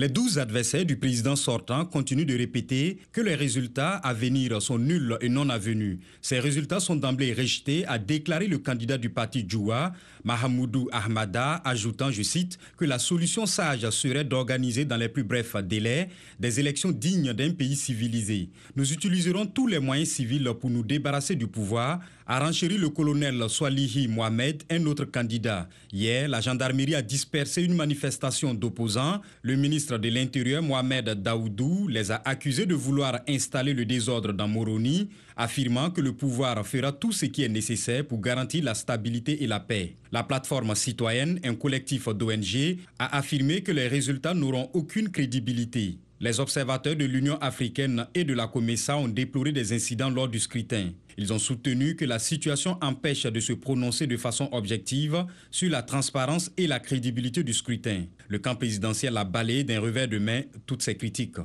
Les douze adversaires du président sortant continuent de répéter que les résultats à venir sont nuls et non avenus. Ces résultats sont d'emblée rejetés, a déclaré le candidat du parti Djoua, Mahamoudou Ahmada, ajoutant, je cite, que la solution sage serait d'organiser dans les plus brefs délais des élections dignes d'un pays civilisé. Nous utiliserons tous les moyens civils pour nous débarrasser du pouvoir, a renchéri le colonel Swalihi Mohamed, un autre candidat. Hier, la gendarmerie a dispersé une manifestation d'opposants. Le ministre de l'Intérieur, Mohamed Daoudou, les a accusés de vouloir installer le désordre dans Moroni, affirmant que le pouvoir fera tout ce qui est nécessaire pour garantir la stabilité et la paix. La plateforme citoyenne, un collectif d'ONG, a affirmé que les résultats n'auront aucune crédibilité. Les observateurs de l'Union africaine et de la COMESA ont déploré des incidents lors du scrutin. Ils ont soutenu que la situation empêche de se prononcer de façon objective sur la transparence et la crédibilité du scrutin. Le camp présidentiel a balayé d'un revers de main toutes ces critiques.